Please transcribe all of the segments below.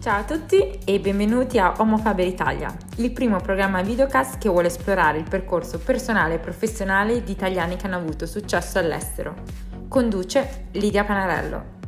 Ciao a tutti e benvenuti a Homo Faber Italia, il primo programma videocast che vuole esplorare il percorso personale e professionale di italiani che hanno avuto successo all'estero. Conduce Lidia Panarello.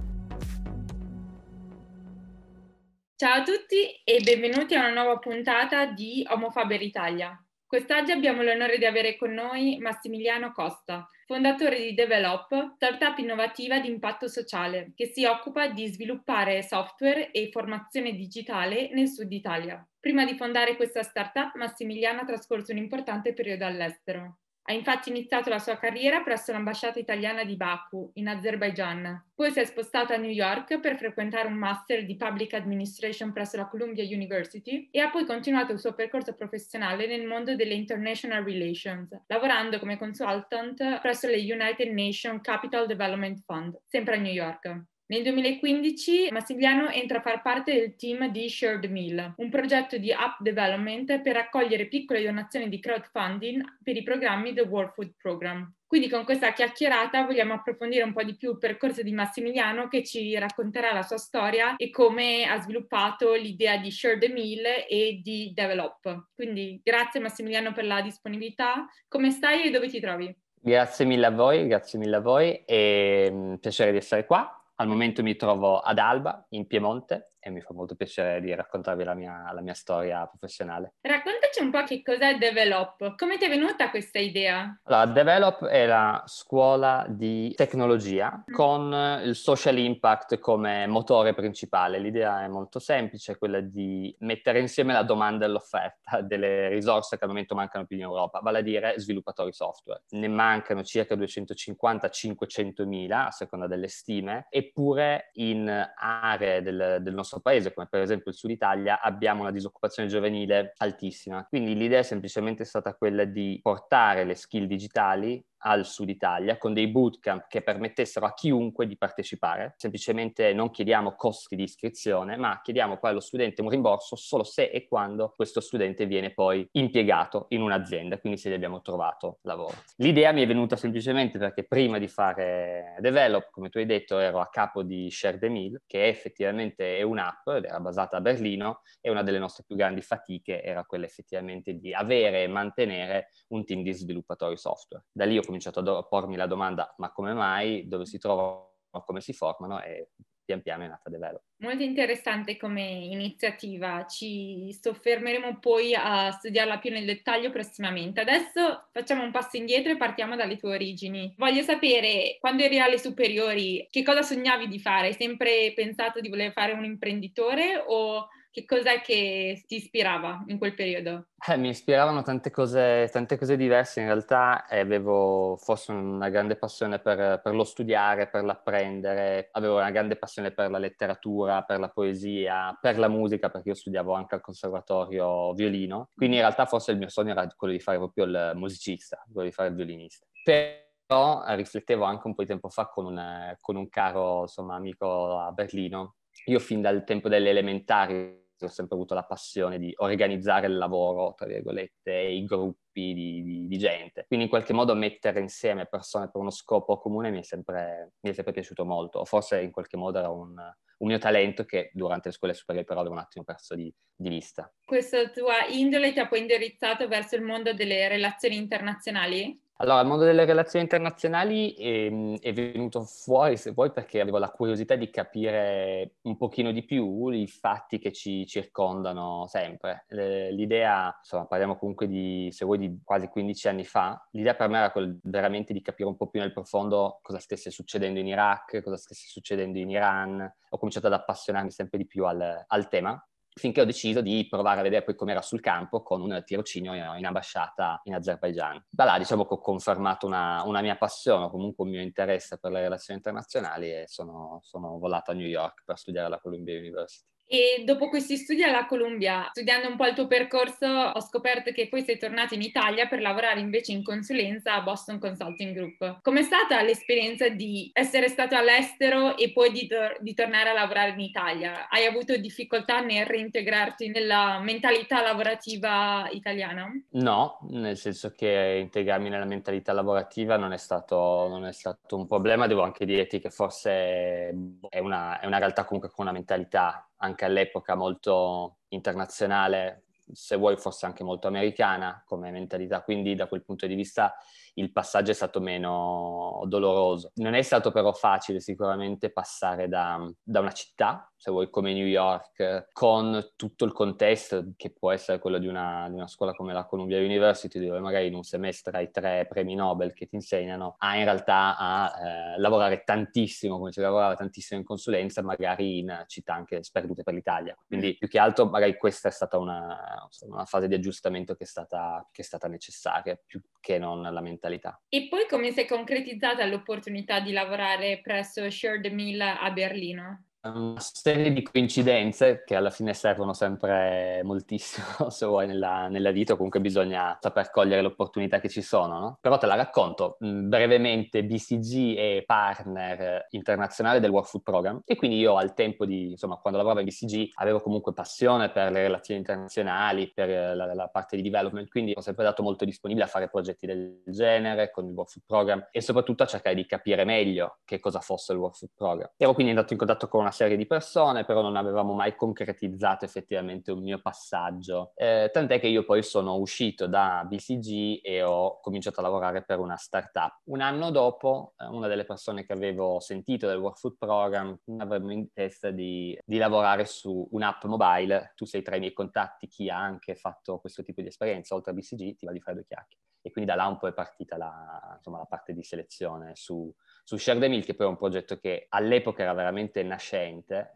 Ciao a tutti e benvenuti a una nuova puntata di Homo Faber Italia. Quest'oggi abbiamo l'onore di avere con noi Massimiliano Costa, fondatore di Develop, startup innovativa di impatto sociale che si occupa di sviluppare software e formazione digitale nel sud Italia. Prima di fondare questa startup, Massimiliano ha trascorso un importante periodo all'estero. Ha infatti iniziato la sua carriera presso l'ambasciata italiana di Baku, in Azerbaijan. Poi si è spostato a New York per frequentare un master di Public Administration presso la Columbia University e ha poi continuato il suo percorso professionale nel mondo delle International Relations, lavorando come consultant presso le United Nations Capital Development Fund, sempre a New York. Nel 2015 Massimiliano entra a far parte del team di Shared Meal, un progetto di app development per raccogliere piccole donazioni di crowdfunding per i programmi The World Food Program. Quindi con questa chiacchierata vogliamo approfondire un po' di più il percorso di Massimiliano che ci racconterà la sua storia e come ha sviluppato l'idea di Share the Meal e di Develop. Quindi grazie Massimiliano per la disponibilità. Come stai e dove ti trovi? Grazie mille a voi, grazie mille a voi e um, piacere di essere qua. Al momento mi trovo ad Alba, in Piemonte, e mi fa molto piacere di raccontarvi la mia, la mia, storia professionale. Raccontaci un po' che cos'è Develop, come ti è venuta questa idea? Allora, Develop è la scuola di tecnologia mm. con il social impact come motore principale. L'idea è molto semplice, quella di mettere insieme la domanda e l'offerta delle risorse che al momento mancano più in Europa, vale a dire sviluppatori software. Ne mancano circa 250-500 mila a seconda delle stime, eppure in aree del, del nostro nostro paese, come per esempio il Sud Italia, abbiamo una disoccupazione giovanile altissima. Quindi l'idea è semplicemente stata quella di portare le skill digitali al sud Italia con dei bootcamp che permettessero a chiunque di partecipare. Semplicemente non chiediamo costi di iscrizione, ma chiediamo poi allo studente un rimborso solo se e quando questo studente viene poi impiegato in un'azienda, quindi se gli abbiamo trovato lavoro. L'idea mi è venuta semplicemente perché prima di fare Develop, come tu hai detto, ero a capo di Share the Meal, che effettivamente è un'app ed era basata a Berlino e una delle nostre più grandi fatiche era quella effettivamente di avere e mantenere un team di sviluppatori software. Da lì ho cominciato a pormi la domanda ma come mai, dove si trovano, come si formano e pian piano è nata Develop. Molto interessante come iniziativa, ci soffermeremo poi a studiarla più nel dettaglio prossimamente. Adesso facciamo un passo indietro e partiamo dalle tue origini. Voglio sapere, quando eri alle superiori, che cosa sognavi di fare? Hai sempre pensato di voler fare un imprenditore o che cos'è che ti ispirava in quel periodo? Eh, mi ispiravano tante cose, tante cose diverse in realtà e avevo forse una grande passione per, per, lo studiare, per l'apprendere, avevo una grande passione per la letteratura, per la poesia, per la musica perché io studiavo anche al conservatorio violino, quindi in realtà forse il mio sogno era quello di fare proprio il musicista, quello di fare il violinista. Però riflettevo anche un po' di tempo fa con un, con un caro insomma, amico a Berlino io fin dal tempo delle elementari ho sempre avuto la passione di organizzare il lavoro, tra virgolette, i gruppi di, di, di, gente. Quindi in qualche modo mettere insieme persone per uno scopo comune mi è sempre, mi è sempre piaciuto molto. Forse in qualche modo era un, un mio talento che durante le scuole superiori però avevo un attimo perso di, di vista. Questa tua indole ti ha poi indirizzato verso il mondo delle relazioni internazionali? Allora, il mondo delle relazioni internazionali è, ehm, è, venuto fuori, se vuoi, perché avevo la curiosità di capire un pochino di più i fatti che ci circondano sempre. L'idea, insomma, parliamo comunque di, se vuoi, di quasi 15 anni fa, l'idea per me era quella veramente di capire un po' più nel profondo cosa stesse succedendo in Iraq, cosa stesse succedendo in Iran. Ho cominciato ad appassionarmi sempre di più al, al tema finché ho deciso di provare a vedere poi com'era sul campo con un tirocinio in ambasciata in Azerbaijan. Da là diciamo che ho confermato una, una mia passione, comunque un mio interesse per le relazioni internazionali e sono, sono volato a New York per studiare alla Columbia University. E dopo questi studi alla Columbia, studiando un po' il tuo percorso, ho scoperto che poi sei tornato in Italia per lavorare invece in consulenza a Boston Consulting Group. Com'è stata l'esperienza di essere stato all'estero e poi di, tor- di tornare a lavorare in Italia? Hai avuto difficoltà nel reintegrarti nella mentalità lavorativa italiana? No, nel senso che integrarmi nella mentalità lavorativa non è stato, non è stato un problema. Devo anche dirti che forse è una, è una realtà comunque con una mentalità anche all'epoca molto internazionale, se vuoi forse anche molto americana come mentalità, quindi da quel punto di vista il passaggio è stato meno doloroso. Non è stato però facile sicuramente passare da, da una città se vuoi, come New York, con tutto il contesto che può essere quello di una, di una, scuola come la Columbia University, dove magari in un semestre hai tre premi Nobel che ti insegnano, a in realtà a eh, lavorare tantissimo, come si lavorava tantissimo in consulenza, magari in città anche sperdute per l'Italia. Quindi più che altro magari questa è stata una, una fase di aggiustamento che è, stata, che è stata necessaria, più che non la mentalità. E poi come si è concretizzata l'opportunità di lavorare presso Shared Mill a Berlino? Una serie di coincidenze che alla fine servono sempre moltissimo se vuoi nella, nella vita, comunque bisogna saper cogliere le opportunità che ci sono, no? Però te la racconto mm, brevemente, BCG è partner internazionale del World Food Program e quindi io al tempo di, insomma, quando lavoravo in BCG avevo comunque passione per le relazioni internazionali, per la, la parte di development, quindi ho sempre dato molto disponibile a fare progetti del genere con il World Food Program e soprattutto a cercare di capire meglio che cosa fosse il World Food Program. Ero quindi andato in contatto con una una serie di persone, però non avevamo mai concretizzato effettivamente un mio passaggio. Eh, tant'è che io poi sono uscito da BCG e ho cominciato a lavorare per una startup. Un anno dopo, eh, una delle persone che avevo sentito del Work Food Program aveva in testa di, di lavorare su un'app mobile. Tu sei tra i miei contatti chi ha anche fatto questo tipo di esperienza, oltre a BCG, ti va di fare due chiacchiere. E quindi da là un po' è partita la, insomma, la parte di selezione su, su Share the Mill, che poi è un progetto che all'epoca era veramente nascente,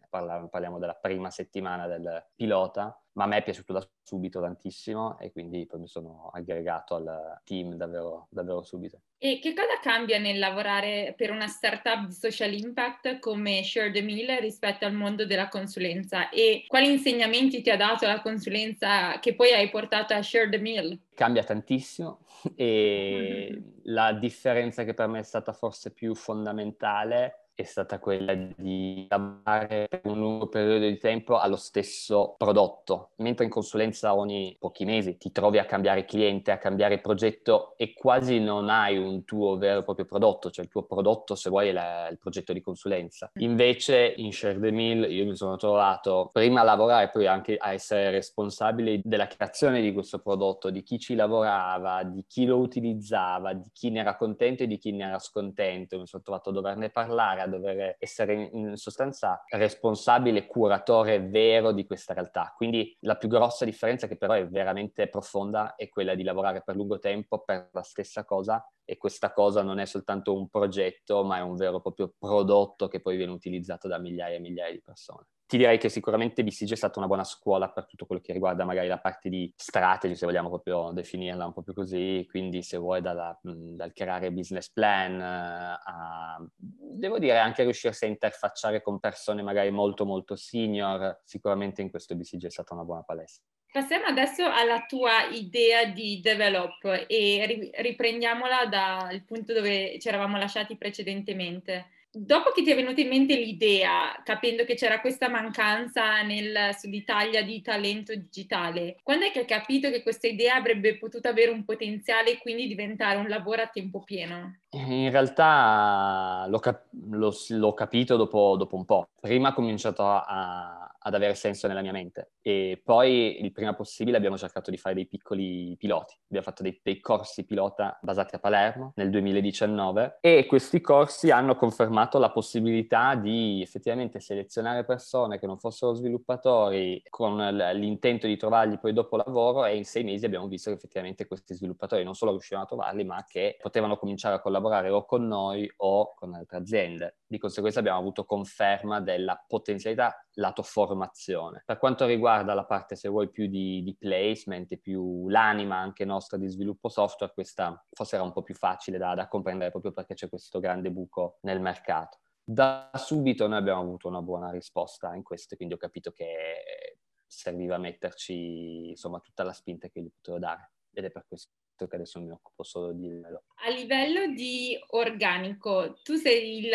parliamo della prima settimana del pilota, ma a me è piaciuto da subito tantissimo e quindi poi mi sono aggregato al team davvero, davvero subito. E che cosa cambia nel lavorare per una startup di social impact come Share the Mill rispetto al mondo della consulenza e quali insegnamenti ti ha dato la consulenza che poi hai portato a Share the Mill? Cambia tantissimo e la differenza che per me è stata forse più fondamentale è stata quella di lavorare per un lungo periodo di tempo allo stesso prodotto, mentre in consulenza ogni pochi mesi ti trovi a cambiare cliente, a cambiare progetto e quasi non hai un tuo vero e proprio prodotto, cioè il tuo prodotto se vuoi è la, il progetto di consulenza. Invece in Share the Mill io mi sono trovato prima a lavorare e poi anche a essere responsabile della creazione di questo prodotto, di chi ci lavorava, di chi lo utilizzava, di chi ne era contento e di chi ne era scontento. Mi sono trovato a doverne parlare a dover essere in sostanza responsabile, curatore vero di questa realtà. Quindi la più grossa differenza che però è veramente profonda è quella di lavorare per lungo tempo per la stessa cosa e questa cosa non è soltanto un progetto, ma è un vero e proprio prodotto che poi viene utilizzato da migliaia e migliaia di persone ti direi che sicuramente BCG è stata una buona scuola per tutto quello che riguarda magari la parte di strategy, se vogliamo proprio definirla un po' più così, quindi se vuoi dalla, dal creare business plan eh, a, devo dire, anche riuscirsi a interfacciare con persone magari molto molto senior, sicuramente in questo BCG è stata una buona palestra. Passiamo adesso alla tua idea di develop e riprendiamola dal punto dove ci eravamo lasciati precedentemente dopo che ti è venuta in mente l'idea, capendo che c'era questa mancanza nel Sud Italia di talento digitale, quando è che hai capito che questa idea avrebbe potuto avere un potenziale e quindi diventare un lavoro a tempo pieno? In realtà l'ho, cap- l'ho, l'ho capito dopo, dopo, un po'. Prima ho cominciato a, ad avere senso nella mia mente e poi il prima possibile abbiamo cercato di fare dei piccoli piloti. Abbiamo fatto dei, dei corsi pilota basati a Palermo nel 2019 e questi corsi hanno confermato la possibilità di effettivamente selezionare persone che non fossero sviluppatori con l'intento di trovarli poi dopo lavoro e in sei mesi abbiamo visto che effettivamente questi sviluppatori non solo riuscivano a trovarli ma che potevano cominciare a collaborare o con noi o con altre aziende. Di conseguenza abbiamo avuto conferma della potenzialità lato formazione. Per quanto riguarda la parte, se vuoi, più di, di placement più l'anima anche nostra di sviluppo software, questa forse era un po' più facile da, da comprendere proprio perché c'è questo grande buco nel mercato. Da subito noi abbiamo avuto una buona risposta in questo, quindi ho capito che serviva metterci insomma tutta la spinta che gli potevo dare ed è per questo che adesso mi occupo solo di A livello di organico, tu sei il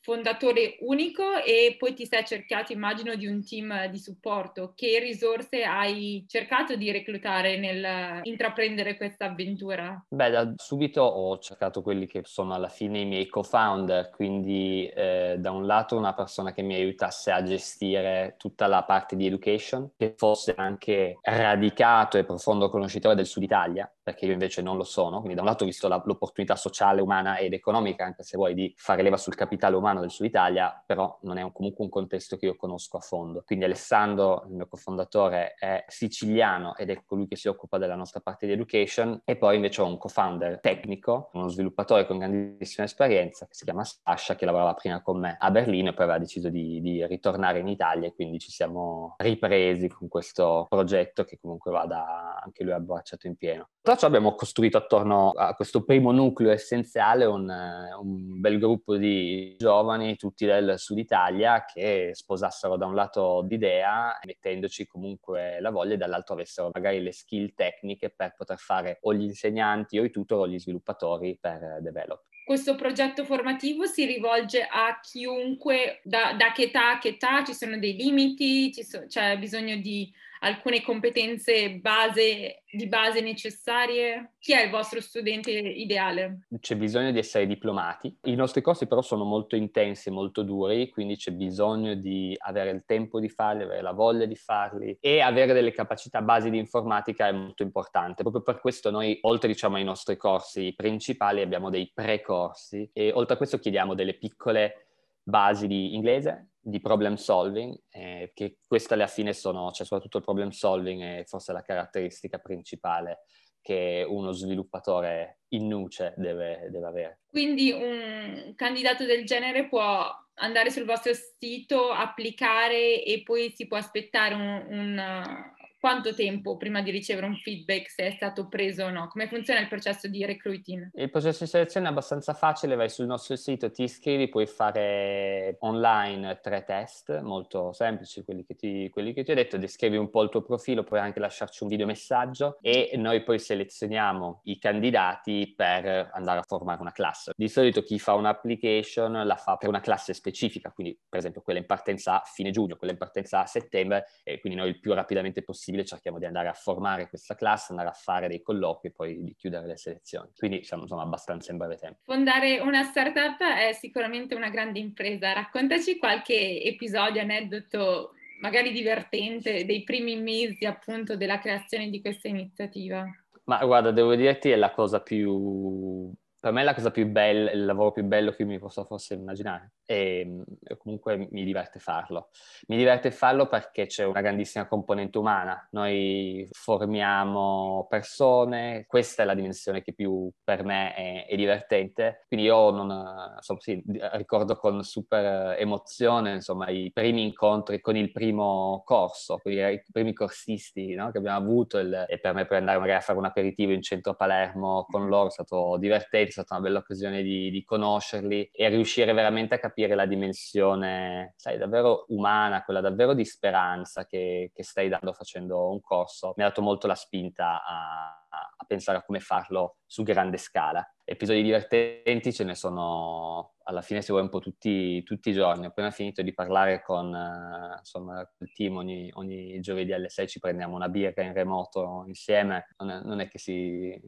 fondatore unico e poi ti sei cercato, immagino, di un team di supporto. Che risorse hai cercato di reclutare nel intraprendere questa avventura? Beh, da subito ho cercato quelli che sono alla fine i miei co-founder, quindi eh, da un lato una persona che mi aiutasse a gestire tutta la parte di education, che fosse anche radicato e profondo conoscitore del Sud Italia, perché io invece non lo sono, quindi da un lato ho visto la, l'opportunità sociale, umana ed economica, anche se vuoi, di fare leva sul capitale umano del Sud Italia, però non è un, comunque un contesto che io conosco a fondo. Quindi Alessandro, il mio cofondatore, è siciliano ed è colui che si occupa della nostra parte di education e poi invece ho un co-founder tecnico, uno sviluppatore con grandissima esperienza che si chiama Sasha, che lavorava prima con me a Berlino e poi aveva deciso di, di ritornare in Italia e quindi ci siamo ripresi con questo progetto che comunque va da anche lui abbracciato in pieno. Tra l'altro abbiamo costruito attorno a questo primo nucleo essenziale un, un bel gruppo di giovani, tutti del sud Italia, che sposassero da un lato l'idea, mettendoci comunque la voglia, e dall'altro avessero magari le skill tecniche per poter fare o gli insegnanti o i tutor o gli sviluppatori per develop. Questo progetto formativo si rivolge a chiunque, da, da che età a che età, ci sono dei limiti, so, c'è bisogno di alcune competenze base, di base necessarie? Chi è il vostro studente ideale? C'è bisogno di essere diplomati. I nostri corsi però sono molto intensi, molto duri, quindi c'è bisogno di avere il tempo di farli, avere la voglia di farli e avere delle capacità basi di informatica è molto importante. Proprio per questo noi, oltre diciamo ai nostri corsi principali, abbiamo dei precorsi e oltre a questo chiediamo delle piccole basi di inglese, di problem solving, eh, che queste alla fine sono, cioè soprattutto il problem solving è forse la caratteristica principale che uno sviluppatore in nuce deve, deve avere. Quindi un candidato del genere può andare sul vostro sito, applicare e poi si può aspettare un, un quanto tempo prima di ricevere un feedback se è stato preso o no? Come funziona il processo di recruiting? Il processo di selezione è abbastanza facile, vai sul nostro sito, ti iscrivi, puoi fare online tre test molto semplici, quelli che ti, quelli che ti ho detto, descrivi un po' il tuo profilo, puoi anche lasciarci un video messaggio e noi poi selezioniamo i candidati per andare a formare una classe. Di solito chi fa un'application la fa per una classe specifica, quindi per esempio quella in partenza a fine giugno, quella in partenza a settembre e quindi noi il più rapidamente possibile possibile cerchiamo di andare a formare questa classe, andare a fare dei colloqui e poi di chiudere le selezioni. Quindi siamo insomma abbastanza in breve tempo. Fondare una startup è sicuramente una grande impresa. Raccontaci qualche episodio, aneddoto magari divertente dei primi mesi appunto della creazione di questa iniziativa. Ma guarda, devo dirti è la cosa più per me è la cosa più bella, il lavoro più bello che mi posso forse immaginare e, e, comunque mi diverte farlo. Mi diverte farlo perché c'è una grandissima componente umana. Noi formiamo persone, questa è la dimensione che più per me è, è divertente. Quindi io non, insomma, sì, ricordo con super emozione insomma, i primi incontri con il primo corso, quindi i primi corsisti no? che abbiamo avuto il, e per me poi andare magari a fare un aperitivo in centro Palermo con loro è stato divertente è stata una bella occasione di, di, conoscerli e riuscire veramente a capire la dimensione, sai, davvero umana, quella davvero di speranza che, che stai dando facendo un corso. Mi ha dato molto la spinta a, a pensare a come farlo su grande scala. Episodi divertenti ce ne sono alla fine se vuoi un po' tutti, tutti i giorni. Ho appena finito di parlare con insomma, il team, ogni, ogni, giovedì alle 6 ci prendiamo una birra in remoto insieme. Non è, non è che si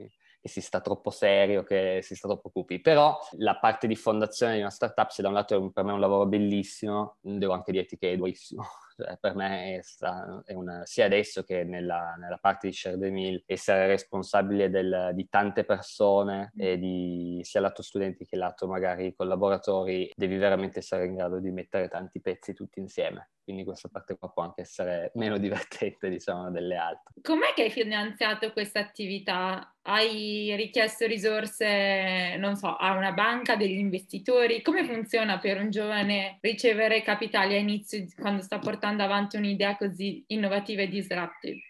che si sta troppo serio, che si sta troppo cupi. Però la parte di fondazione di una startup, se da un lato è per me un lavoro bellissimo, devo anche dirti che è durissimo. Cioè, per me è, sta, è una, sia adesso che nella, nella parte di Mill, essere responsabile del, di tante persone, e di, sia lato studenti che lato magari collaboratori, devi veramente essere in grado di mettere tanti pezzi tutti insieme quindi questa parte qua può anche essere meno divertente, diciamo, delle altre. Com'è che hai finanziato questa attività? Hai richiesto risorse, non so, a una banca, degli investitori? Come funziona per un giovane ricevere capitali a inizio quando sta portando avanti un'idea così innovativa e disruptive?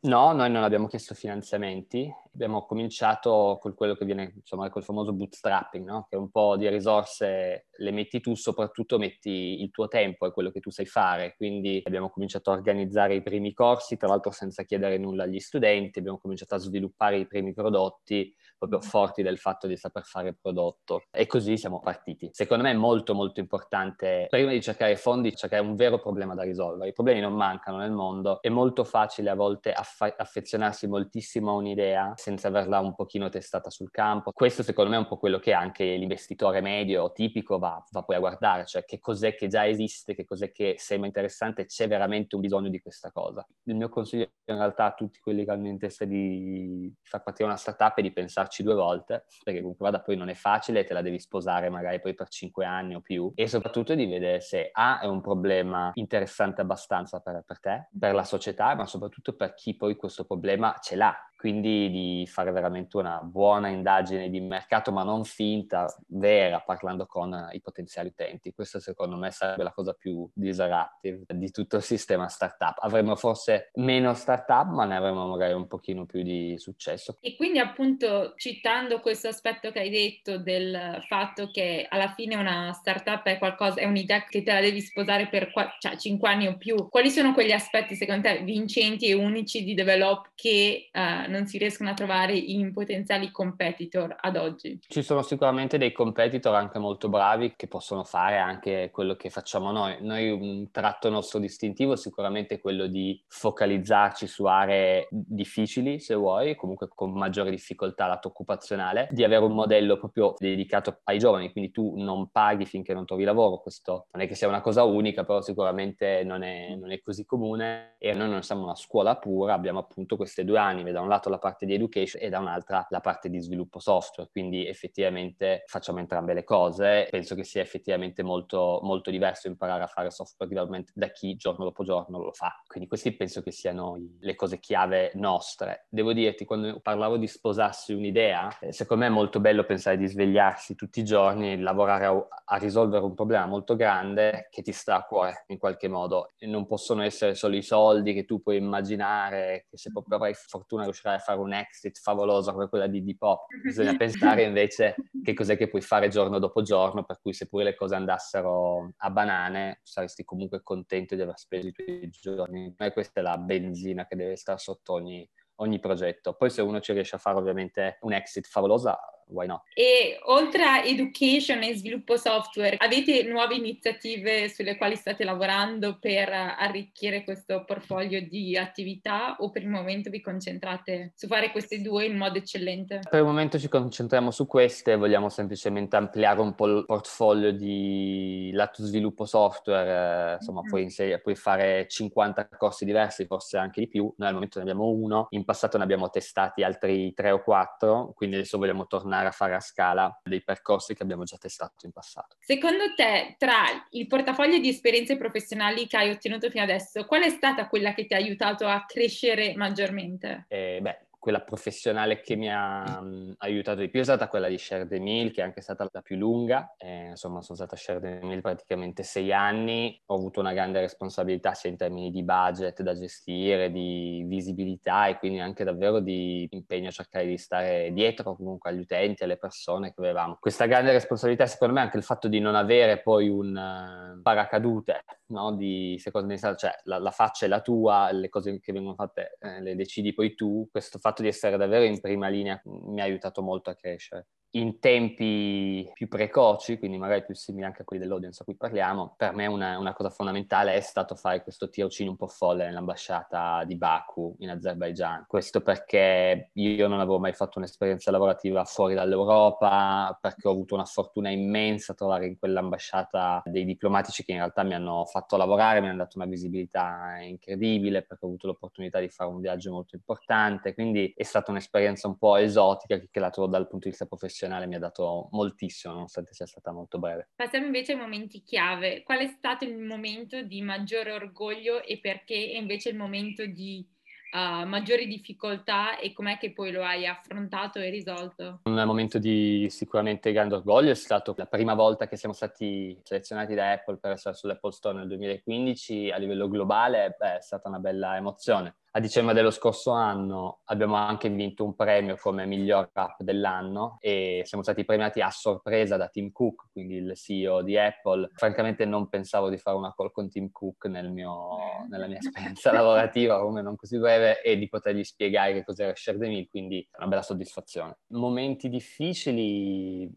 No, noi non abbiamo chiesto finanziamenti abbiamo cominciato con quello che viene, insomma, col famoso bootstrapping, no? che è un po' di risorse le metti tu, soprattutto metti il tuo tempo e quello che tu sai fare. Quindi abbiamo cominciato a organizzare i primi corsi, tra l'altro senza chiedere nulla agli studenti, abbiamo cominciato a sviluppare i primi prodotti proprio forti del fatto di saper fare prodotto e così siamo partiti. Secondo me è molto molto importante prima di cercare fondi cercare un vero problema da risolvere. I problemi non mancano nel mondo, è molto facile a volte affa- affezionarsi moltissimo a un'idea senza averla un pochino testata sul campo. Questo secondo me è un po' quello che anche l'investitore medio tipico va, va poi a guardare, cioè che cos'è che già esiste, che cos'è che sembra interessante, c'è veramente un bisogno di questa cosa. Il mio consiglio in realtà a tutti quelli che hanno in testa di far partire una startup è di pensarci due volte, perché comunque vada poi non è facile, te la devi sposare magari poi per cinque anni o più, e soprattutto di vedere se A è un problema interessante abbastanza per, per te, per la società, ma soprattutto per chi poi questo problema ce l'ha, quindi di fare veramente una buona indagine di mercato, ma non finta, vera, parlando con i potenziali utenti. Questa secondo me sarebbe la cosa più disruptive di tutto il sistema startup. Avremo forse meno startup, ma ne avremo magari un pochino più di successo. E quindi appunto citando questo aspetto che hai detto del fatto che alla fine una startup è qualcosa, è un'idea che te la devi sposare per qua, cioè, 5 anni o più, quali sono quegli aspetti secondo te vincenti e unici di Develop che uh, non si riescono a trovare in potenziali competitor ad oggi? Ci sono sicuramente dei competitor anche molto bravi che possono fare anche quello che facciamo noi. Noi un tratto nostro distintivo è sicuramente quello di focalizzarci su aree difficili, se vuoi, comunque con maggiore difficoltà lato occupazionale, di avere un modello proprio dedicato ai giovani, quindi tu non paghi finché non trovi lavoro, questo non è che sia una cosa unica, però sicuramente non è, non è così comune e noi non siamo una scuola pura, abbiamo appunto queste due anime, da un lato la parte di education e da un'altra la parte di sviluppo software, quindi effettivamente facciamo entrambe le cose. Penso che sia effettivamente molto, molto diverso imparare a fare software development da chi giorno dopo giorno lo fa. Quindi questi penso che siano le cose chiave nostre. Devo dirti, quando parlavo di sposarsi un'idea, eh, secondo me è molto bello pensare di svegliarsi tutti i giorni, lavorare a, a risolvere un problema molto grande che ti sta a cuore in qualche modo. E non possono essere solo i soldi che tu puoi immaginare, che se proprio avrai fortuna riuscirai a fare un exit favoloso come quella di Depop. Bisogna pensare invece che cos'è che puoi fare giorno dopo giorno, per cui se pure le cose andassero a banane, saresti comunque contento di aver speso i tuoi giorni. E questa è la benzina che deve stare sotto ogni, ogni progetto. Poi se uno ci riesce a fare ovviamente un exit favolosa, why not? E oltre a education e sviluppo software, avete nuove iniziative sulle quali state lavorando per arricchire questo portfolio di attività o per il momento vi concentrate su fare queste due in modo eccellente? Per il momento ci concentriamo su queste, vogliamo semplicemente ampliare un po' il portfolio di lato sviluppo software, eh, insomma mm-hmm. puoi, inser- puoi fare 50 corsi diversi, forse anche di più, noi al momento ne abbiamo uno, in passato ne abbiamo testati altri 3 o 4, quindi adesso vogliamo tornare tornare a fare a scala dei percorsi che abbiamo già testato in passato. Secondo te, tra il portafoglio di esperienze professionali che hai ottenuto fino adesso, qual è stata quella che ti ha aiutato a crescere maggiormente? Eh, beh, quella professionale che mi ha um, aiutato di più è stata quella di Share the Mill, che è anche stata la più lunga. Eh, insomma, sono stata a Share the Mill praticamente sei anni. Ho avuto una grande responsabilità sia in termini di budget da gestire, di visibilità e quindi anche davvero di impegno a cercare di stare dietro comunque agli utenti, alle persone che avevamo. Questa grande responsabilità, secondo me, anche il fatto di non avere poi un uh, paracadute, no? Di secondo me, cioè la, la, faccia è la tua, le cose che vengono fatte eh, le decidi poi tu. Questo fatto fatto di essere davvero in prima linea mi ha aiutato molto a crescere in tempi più precoci, quindi magari più simili anche a quelli dell'audience a cui parliamo, per me una, una cosa fondamentale è stato fare questo tirocinio un po' folle nell'ambasciata di Baku in Azerbaijan. Questo perché io non avevo mai fatto un'esperienza lavorativa fuori dall'Europa, perché ho avuto una fortuna immensa a trovare in quell'ambasciata dei diplomatici che in realtà mi hanno fatto lavorare, mi hanno dato una visibilità incredibile, perché ho avuto l'opportunità di fare un viaggio molto importante, quindi è stata un'esperienza un po' esotica che la trovo dal punto di vista professionale professionale mi ha dato moltissimo, nonostante sia stata molto breve. Passiamo invece ai momenti chiave. Qual è stato il momento di maggiore orgoglio e perché è invece il momento di uh, maggiori difficoltà e com'è che poi lo hai affrontato e risolto? Un momento di sicuramente grande orgoglio è stato la prima volta che siamo stati selezionati da Apple per essere sull'Apple Store nel 2015 a livello globale, beh, è stata una bella emozione a dicembre dello scorso anno abbiamo anche vinto un premio come miglior app dell'anno e siamo stati premiati a sorpresa da Tim Cook, quindi il CEO di Apple. Francamente non pensavo di fare una call con Tim Cook nel mio, nella mia esperienza lavorativa, come non così breve, e di potergli spiegare che cos'era Share the Meal, quindi una bella soddisfazione. Momenti difficili,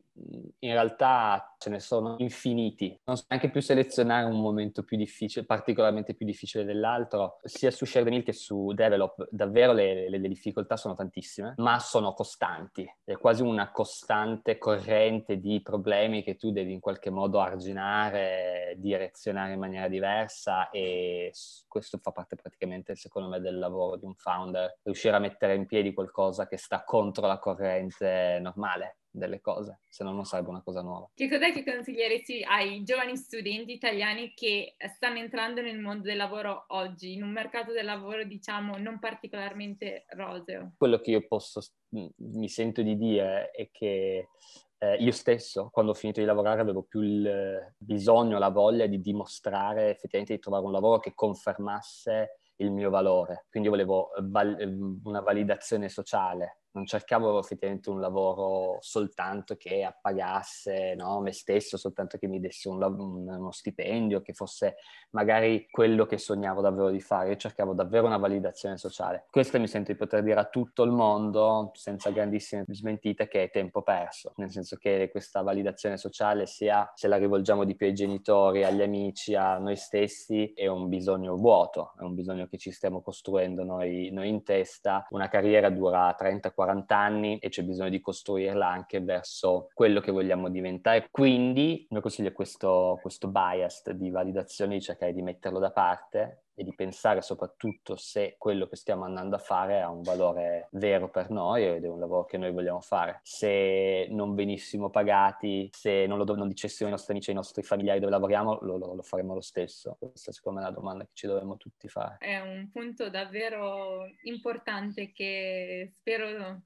in realtà ce ne sono infiniti. Non so neanche più selezionare un momento più difficile, particolarmente più difficile dell'altro. Sia su Share the Meal che su Develop, davvero le, le, le difficoltà sono tantissime, ma sono costanti. È quasi una costante corrente di problemi che tu devi in qualche modo arginare, direzionare in maniera diversa e questo fa parte praticamente, secondo me, del lavoro di un founder. Riuscire a mettere in piedi qualcosa che sta contro la corrente normale delle cose, se no non sarebbe una cosa nuova. Che cos'è che consiglieresti ai giovani studenti italiani che stanno entrando nel mondo del lavoro oggi, in un mercato del lavoro diciamo non particolarmente roseo? Quello che io posso, mi sento di dire è che eh, io stesso, quando ho finito di lavorare, avevo più il bisogno, la voglia di dimostrare effettivamente di trovare un lavoro che confermasse il mio valore. Quindi volevo val- una validazione sociale non cercavo effettivamente un lavoro soltanto che appagasse no, me stesso, soltanto che mi desse un, uno stipendio, che fosse magari quello che sognavo davvero di fare. Io cercavo davvero una validazione sociale. Questo mi sento di poter dire a tutto il mondo, senza grandissime smentite, che è tempo perso, nel senso che questa validazione sociale, sia se la rivolgiamo di più ai genitori, agli amici, a noi stessi, è un bisogno vuoto, è un bisogno che ci stiamo costruendo noi, noi in testa. Una carriera dura 30-40 40 anni e c'è bisogno di costruirla anche verso quello che vogliamo diventare. Quindi il mio consiglio è questo, questo bias di validazione, di cercare di metterlo da parte e di pensare soprattutto se quello che stiamo andando a fare ha un valore vero per noi ed è un lavoro che noi vogliamo fare. Se non venissimo pagati, se non lo non dicessimo ai nostri amici, ai nostri familiari dove lavoriamo, lo, lo, lo faremmo lo stesso. Questa secondo me è una domanda che ci dovremmo tutti fare. È un punto davvero importante che spero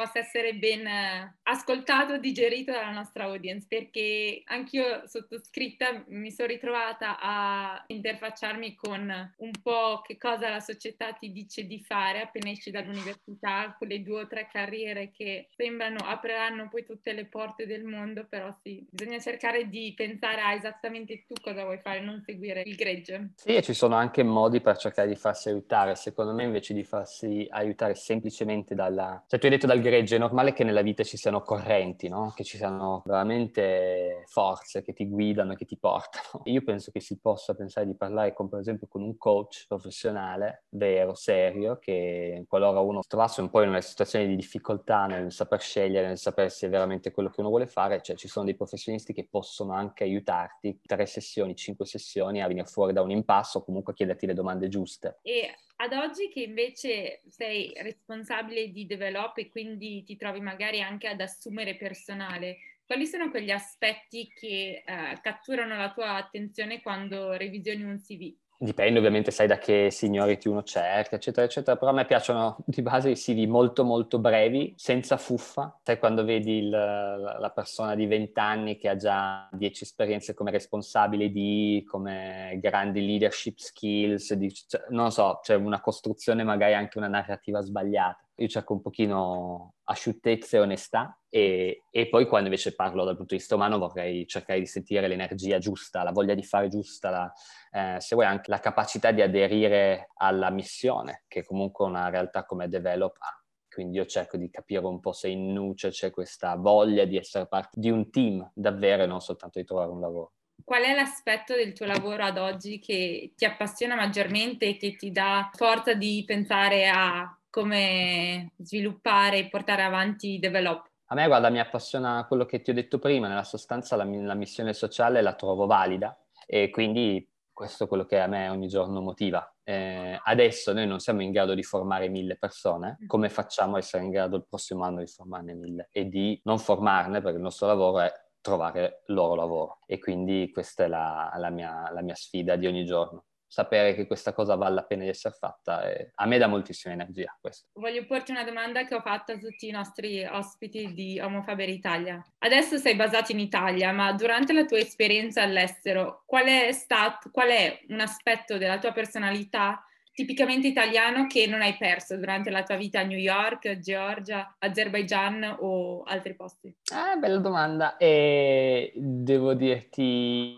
possa essere ben eh, ascoltato, digerito dalla nostra audience, perché anch'io sottoscritta mi sono ritrovata a interfacciarmi con un po' che cosa la società ti dice di fare appena esci dall'università, quelle due o tre carriere che sembrano apriranno poi tutte le porte del mondo, però sì, bisogna cercare di pensare a esattamente tu cosa vuoi fare, non seguire il gregge. Sì, e ci sono anche modi per cercare di farsi aiutare, secondo me invece di farsi aiutare semplicemente dalla... cioè tu hai detto dal gregge, è normale che nella vita ci siano correnti, no? che ci siano veramente forze che ti guidano, che ti portano. Io penso che si possa pensare di parlare con, per esempio, con un coach professionale, vero, serio, che qualora uno trovasse un po' in una situazione di difficoltà nel saper scegliere, nel sapere se è veramente quello che uno vuole fare, cioè ci sono dei professionisti che possono anche aiutarti, tre sessioni, cinque sessioni, a venire fuori da un impasso o comunque a chiederti le domande giuste. E ad oggi che invece sei responsabile di develop e quindi ti trovi magari anche ad assumere personale, quali sono quegli aspetti che eh, catturano la tua attenzione quando revisioni un CV? Dipende ovviamente, sai da che seniority uno cerca, eccetera, eccetera, però a me piacciono di base i CV molto molto brevi, senza fuffa. Sai quando vedi il, la persona di 20 anni che ha già 10 esperienze come responsabile di, come grandi leadership skills, di, cioè, non so, c'è una costruzione, magari anche una narrativa sbagliata io cerco un pochino asciuttezza e onestà e, e, poi quando invece parlo dal punto di vista umano vorrei cercare di sentire l'energia giusta, la voglia di fare giusta, la, eh, se vuoi anche la capacità di aderire alla missione che comunque una realtà come Develop ha. Quindi io cerco di capire un po' se in Nuce c'è questa voglia di essere parte di un team davvero e non soltanto di trovare un lavoro. Qual è l'aspetto del tuo lavoro ad oggi che ti appassiona maggiormente e che ti dà forza di pensare a come sviluppare e portare avanti Develop? A me, guarda, mi appassiona quello che ti ho detto prima, nella sostanza la, la missione sociale la trovo valida e quindi questo è quello che a me ogni giorno motiva. Eh, adesso noi non siamo in grado di formare mille persone, mm. come facciamo a essere in grado il prossimo anno di formarne mille e di non formarne perché il nostro lavoro è trovare loro lavoro e quindi questa è la, la, mia, la mia sfida di ogni giorno sapere che questa cosa vale la pena di essere fatta e a me dà moltissima energia questo. Voglio porti una domanda che ho fatto a tutti i nostri ospiti di Homo Faber Italia. Adesso sei basato in Italia, ma durante la tua esperienza all'estero, qual è stato, qual è un aspetto della tua personalità tipicamente italiano che non hai perso durante la tua vita a New York, Georgia, Azerbaijan o altri posti? Eh, bella domanda. E devo dirti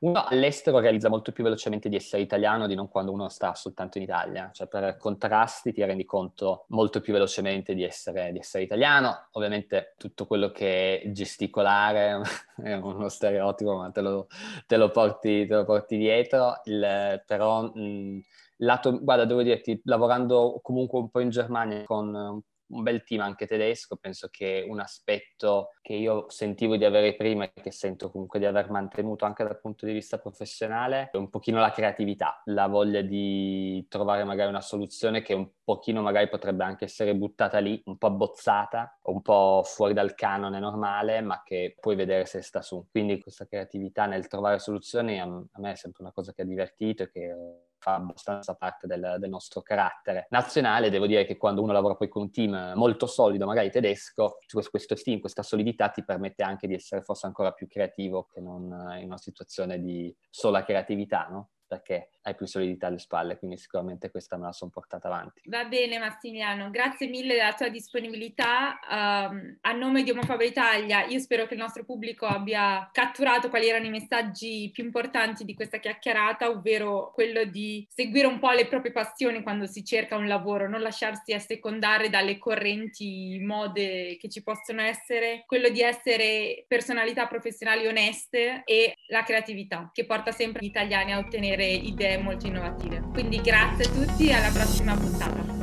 uno all'estero realizza molto più velocemente di essere italiano di non quando uno sta soltanto in Italia, cioè per contrasti ti rendi conto molto più velocemente di essere, di essere italiano. Ovviamente tutto quello che è gesticolare è uno stereotipo, ma te lo, te lo, porti, te lo porti, dietro. Il, però, mh, lato, guarda, devo dirti, lavorando comunque un po' in Germania con un bel team anche tedesco, penso che un aspetto che io sentivo di avere prima e che sento comunque di aver mantenuto anche dal punto di vista professionale è un pochino la creatività, la voglia di trovare magari una soluzione che un pochino magari potrebbe anche essere buttata lì, un po' abbozzata, un po' fuori dal canone normale, ma che puoi vedere se sta su. Quindi questa creatività nel trovare soluzioni a, me è sempre una cosa che ha divertito e che fa abbastanza parte del, del, nostro carattere nazionale. Devo dire che quando uno lavora poi con un team molto solido, magari tedesco, questo team, questa solidità ti permette anche di essere forse ancora più creativo che non in una situazione di sola creatività, no? Perché hai più solidità alle spalle, quindi sicuramente questa me la sono portata avanti. Va bene Massimiliano, grazie mille della tua disponibilità. Um, a nome di Omofaba Italia, io spero che il nostro pubblico abbia catturato quali erano i messaggi più importanti di questa chiacchierata, ovvero quello di seguire un po' le proprie passioni quando si cerca un lavoro, non lasciarsi assecondare dalle correnti mode che ci possono essere, quello di essere personalità professionali oneste e la creatività che porta sempre gli italiani a ottenere idee molto innovative. Quindi grazie a tutti e alla prossima puntata.